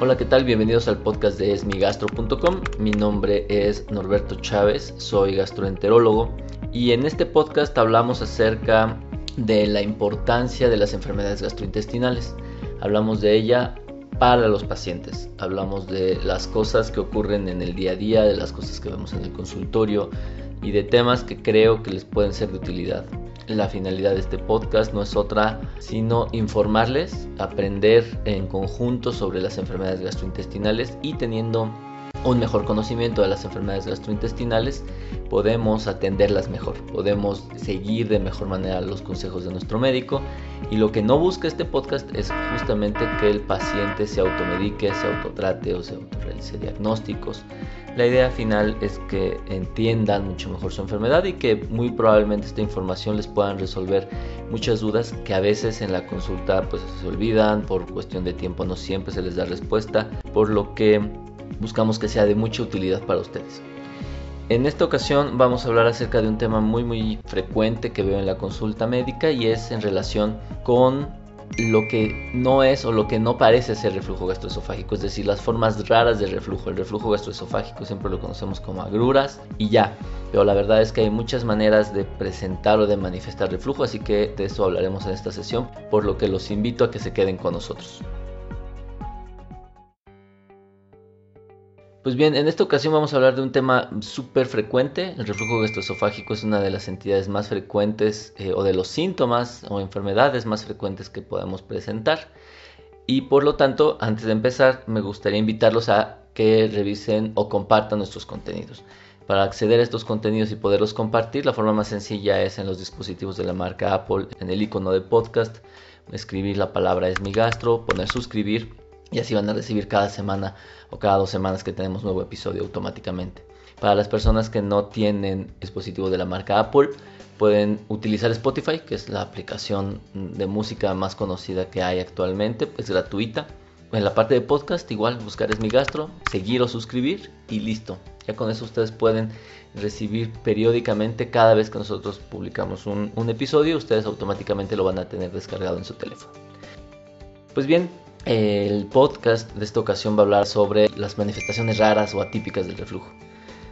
Hola, ¿qué tal? Bienvenidos al podcast de esmigastro.com. Mi nombre es Norberto Chávez, soy gastroenterólogo y en este podcast hablamos acerca de la importancia de las enfermedades gastrointestinales. Hablamos de ella para los pacientes, hablamos de las cosas que ocurren en el día a día, de las cosas que vemos en el consultorio y de temas que creo que les pueden ser de utilidad. La finalidad de este podcast no es otra sino informarles, aprender en conjunto sobre las enfermedades gastrointestinales y teniendo un mejor conocimiento de las enfermedades gastrointestinales, podemos atenderlas mejor, podemos seguir de mejor manera los consejos de nuestro médico y lo que no busca este podcast es justamente que el paciente se automedique, se autotrate o se autorrealice diagnósticos. La idea final es que entiendan mucho mejor su enfermedad y que muy probablemente esta información les puedan resolver muchas dudas que a veces en la consulta pues se olvidan, por cuestión de tiempo no siempre se les da respuesta, por lo que buscamos que sea de mucha utilidad para ustedes. En esta ocasión vamos a hablar acerca de un tema muy muy frecuente que veo en la consulta médica y es en relación con lo que no es o lo que no parece ser reflujo gastroesofágico, es decir, las formas raras de reflujo. El reflujo gastroesofágico siempre lo conocemos como agruras y ya, pero la verdad es que hay muchas maneras de presentar o de manifestar reflujo, así que de eso hablaremos en esta sesión, por lo que los invito a que se queden con nosotros. Pues bien, en esta ocasión vamos a hablar de un tema súper frecuente. El reflujo gastroesofágico es una de las entidades más frecuentes eh, o de los síntomas o enfermedades más frecuentes que podemos presentar. Y por lo tanto, antes de empezar, me gustaría invitarlos a que revisen o compartan nuestros contenidos. Para acceder a estos contenidos y poderlos compartir, la forma más sencilla es en los dispositivos de la marca Apple, en el icono de podcast, escribir la palabra es mi gastro, poner suscribir y así van a recibir cada semana o cada dos semanas que tenemos nuevo episodio automáticamente. Para las personas que no tienen dispositivo de la marca Apple, pueden utilizar Spotify, que es la aplicación de música más conocida que hay actualmente, es gratuita. En la parte de podcast, igual buscar es mi gastro, seguir o suscribir y listo. Ya con eso ustedes pueden recibir periódicamente cada vez que nosotros publicamos un, un episodio, ustedes automáticamente lo van a tener descargado en su teléfono. Pues bien, el podcast de esta ocasión va a hablar sobre las manifestaciones raras o atípicas del reflujo.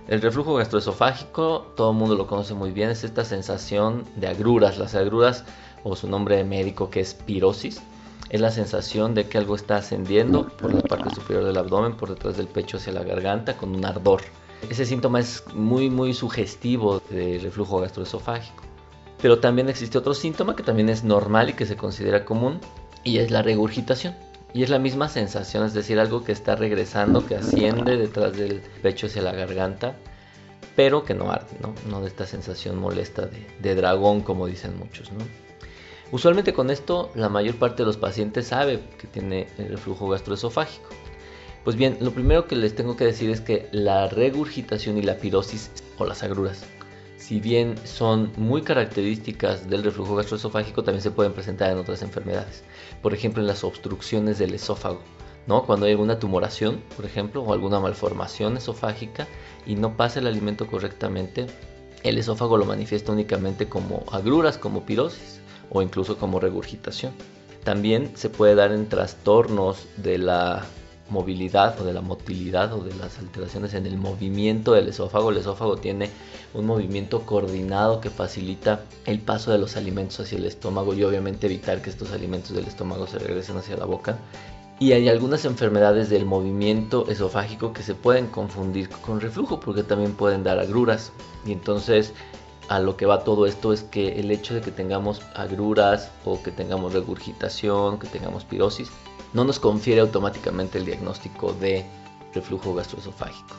El reflujo gastroesofágico, todo el mundo lo conoce muy bien, es esta sensación de agruras. Las agruras, o su nombre médico que es pirosis, es la sensación de que algo está ascendiendo por la parte superior del abdomen, por detrás del pecho hacia la garganta, con un ardor. Ese síntoma es muy, muy sugestivo de reflujo gastroesofágico. Pero también existe otro síntoma que también es normal y que se considera común, y es la regurgitación. Y es la misma sensación, es decir, algo que está regresando, que asciende detrás del pecho hacia la garganta, pero que no arde, ¿no? No de esta sensación molesta de, dragón, como dicen muchos, ¿no? Usualmente con esto la mayor parte de los pacientes sabe que tiene el reflujo gastroesofágico. Pues bien, lo primero que les tengo que decir es que la regurgitación y la pirosis o las agruras si bien son muy características del reflujo gastroesofágico, también se pueden presentar en otras enfermedades. Por ejemplo, en las obstrucciones del esófago, ¿no? Cuando hay alguna tumoración, por ejemplo, o alguna malformación esofágica y no pasa el alimento correctamente, el esófago lo manifiesta únicamente como agruras, como pirosis o incluso como regurgitación. También se puede dar en trastornos de la movilidad o de la motilidad o de las alteraciones en el movimiento del esófago. El esófago tiene un movimiento coordinado que facilita el paso de los alimentos hacia el estómago y obviamente evitar que estos alimentos del estómago se regresen hacia la boca. Y hay algunas enfermedades del movimiento esofágico que se pueden confundir con reflujo porque también pueden dar agruras. Y entonces a lo que va todo esto es que el hecho de que tengamos agruras o que tengamos regurgitación, que tengamos pirosis, no nos confiere automáticamente el diagnóstico de reflujo gastroesofágico.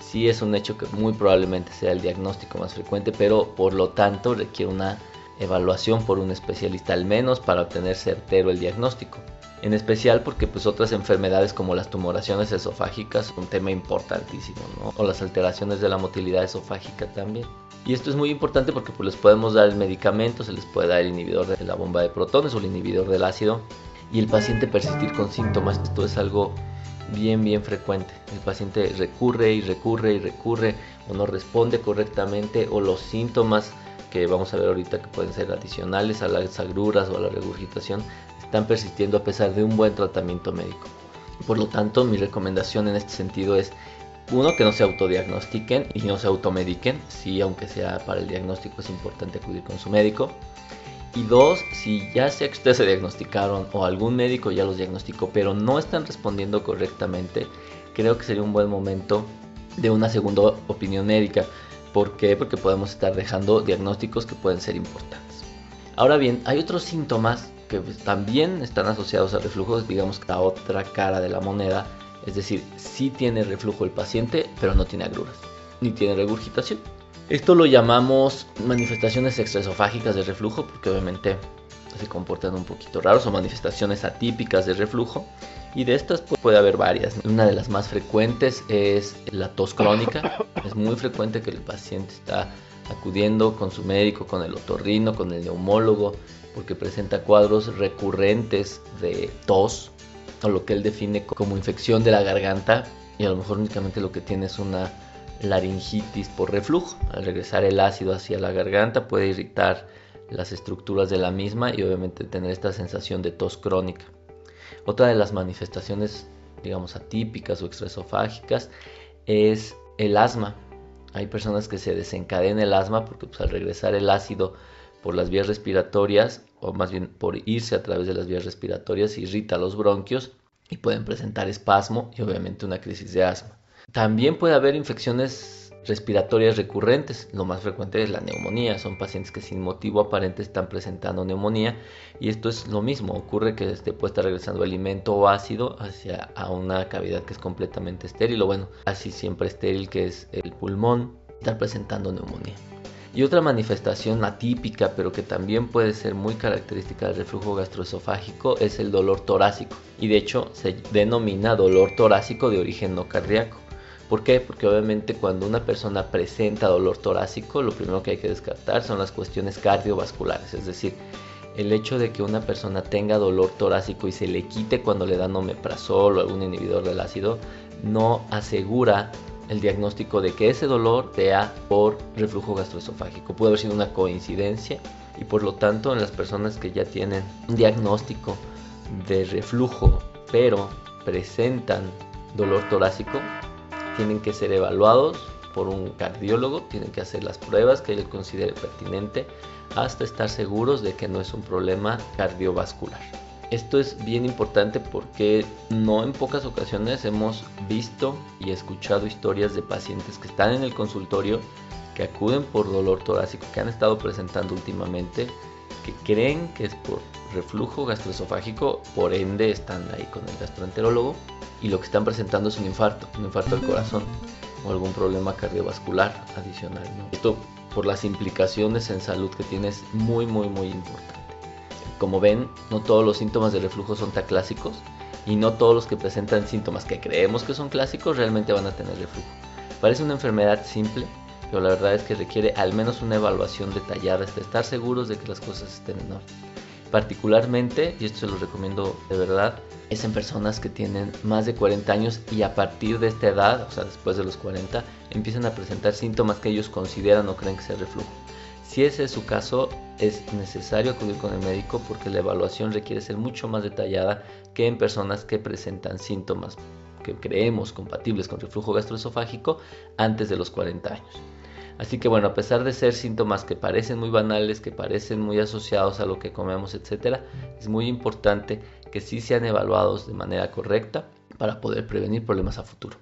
Sí es un hecho que muy probablemente sea el diagnóstico más frecuente, pero por lo tanto requiere una evaluación por un especialista al menos para obtener certero el diagnóstico. En especial porque pues otras enfermedades como las tumoraciones esofágicas son un tema importantísimo, O las alteraciones de la motilidad esofágica también. Y esto es muy importante porque pues les podemos dar el medicamento, se les puede dar el inhibidor de la bomba de protones o el inhibidor del ácido y el paciente persistir con síntomas. Esto es algo bien, bien frecuente. El paciente recurre y recurre y recurre o no responde correctamente o los síntomas que vamos a ver ahorita que pueden ser adicionales a las agruras o a la regurgitación están persistiendo a pesar de un buen tratamiento médico. Por lo tanto, mi recomendación en este sentido es uno, que no se autodiagnostiquen y no se automediquen. Sí, aunque sea para el diagnóstico es importante acudir con su médico. Y dos, si ya que ustedes se diagnosticaron o algún médico ya los diagnosticó, pero no están respondiendo correctamente, creo que sería un buen momento de una segunda opinión médica. ¿Por qué? Porque podemos estar dejando diagnósticos que pueden ser importantes. Ahora bien, hay otros síntomas que pues, también están asociados al reflujo, digamos la otra cara de la moneda, es decir, sí tiene reflujo el paciente, pero no tiene agruras, ni tiene regurgitación. Esto lo llamamos manifestaciones extraesofágicas de reflujo, porque obviamente se comportan un poquito raros, o manifestaciones atípicas de reflujo. Y de estas puede haber varias. Una de las más frecuentes es la tos crónica. Es muy frecuente que el paciente está acudiendo con su médico, con el otorrino, con el neumólogo, porque presenta cuadros recurrentes de tos, o lo que él define como infección de la garganta, y a lo mejor únicamente lo que tiene es una laringitis por reflujo. Al regresar el ácido hacia la garganta puede irritar las estructuras de la misma y obviamente tener esta sensación de tos crónica. Otra de las manifestaciones, digamos, atípicas o extraesofágicas es el asma. Hay personas que se desencadena el asma porque pues, al regresar el ácido por las vías respiratorias, o más bien por irse a través de las vías respiratorias, irrita los bronquios y pueden presentar espasmo y obviamente una crisis de asma. También puede haber infecciones respiratorias recurrentes. Lo más frecuente es la neumonía. Son pacientes que sin motivo aparente están presentando neumonía. Y esto es lo mismo. Ocurre que este puede estar regresando alimento o ácido hacia a una cavidad que es completamente estéril. O bueno, así siempre estéril que es el pulmón. Estar presentando neumonía. Y otra manifestación atípica, pero que también puede ser muy característica del reflujo gastroesofágico, es el dolor torácico. Y de hecho se denomina dolor torácico de origen no cardíaco. ¿Por qué? Porque obviamente cuando una persona presenta dolor torácico, lo primero que hay que descartar son las cuestiones cardiovasculares, es decir, el hecho de que una persona tenga dolor torácico y se le quite cuando le dan omeprazol o algún inhibidor del ácido, no asegura el diagnóstico de que ese dolor sea por reflujo gastroesofágico. Puede haber sido una coincidencia y por lo tanto en las personas que ya tienen un diagnóstico de reflujo pero presentan dolor torácico, tienen que ser evaluados por un cardiólogo, tienen que hacer las pruebas que él considere pertinente hasta estar seguros de que no es un problema cardiovascular. Esto es bien importante porque no en pocas ocasiones hemos visto y escuchado historias de pacientes que están en el consultorio, que acuden por dolor torácico, que han estado presentando últimamente, que creen que es por reflujo gastroesofágico, por ende están ahí con el gastroenterólogo y lo que están presentando es un infarto, un infarto del corazón o algún problema cardiovascular adicional. Esto por las implicaciones en salud que tiene es muy muy muy importante. Como ven, no todos los síntomas de reflujo son tan clásicos y no todos los que presentan síntomas que creemos que son clásicos realmente van a tener reflujo. Parece una enfermedad simple, pero la verdad es que requiere al menos una evaluación detallada hasta estar seguros de que las cosas estén en orden. Particularmente, y esto se lo recomiendo de verdad, es en personas que tienen más de 40 años y a partir de esta edad, o sea, después de los 40, empiezan a presentar síntomas que ellos consideran o creen que sea reflujo. Si ese es su caso, es necesario acudir con el médico porque la evaluación requiere ser mucho más detallada que en personas que presentan síntomas que creemos compatibles con reflujo gastroesofágico antes de los 40 años. Así que bueno, a pesar de ser síntomas que parecen muy banales, que parecen muy asociados a lo que comemos, etc., es muy importante que sí sean evaluados de manera correcta para poder prevenir problemas a futuro.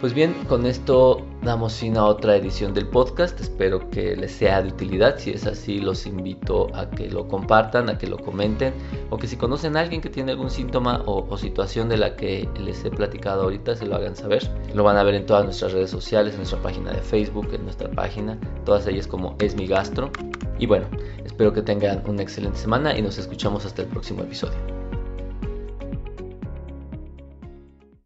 Pues bien, con esto damos fin a otra edición del podcast. Espero que les sea de utilidad. Si es así, los invito a que lo compartan, a que lo comenten o que si conocen a alguien que tiene algún síntoma o, situación de la que les he platicado ahorita, se lo hagan saber. Lo van a ver en todas nuestras redes sociales, en nuestra página de Facebook, en nuestra página, todas ellas como Es mi gastro. Y bueno, espero que tengan una excelente semana y nos escuchamos hasta el próximo episodio.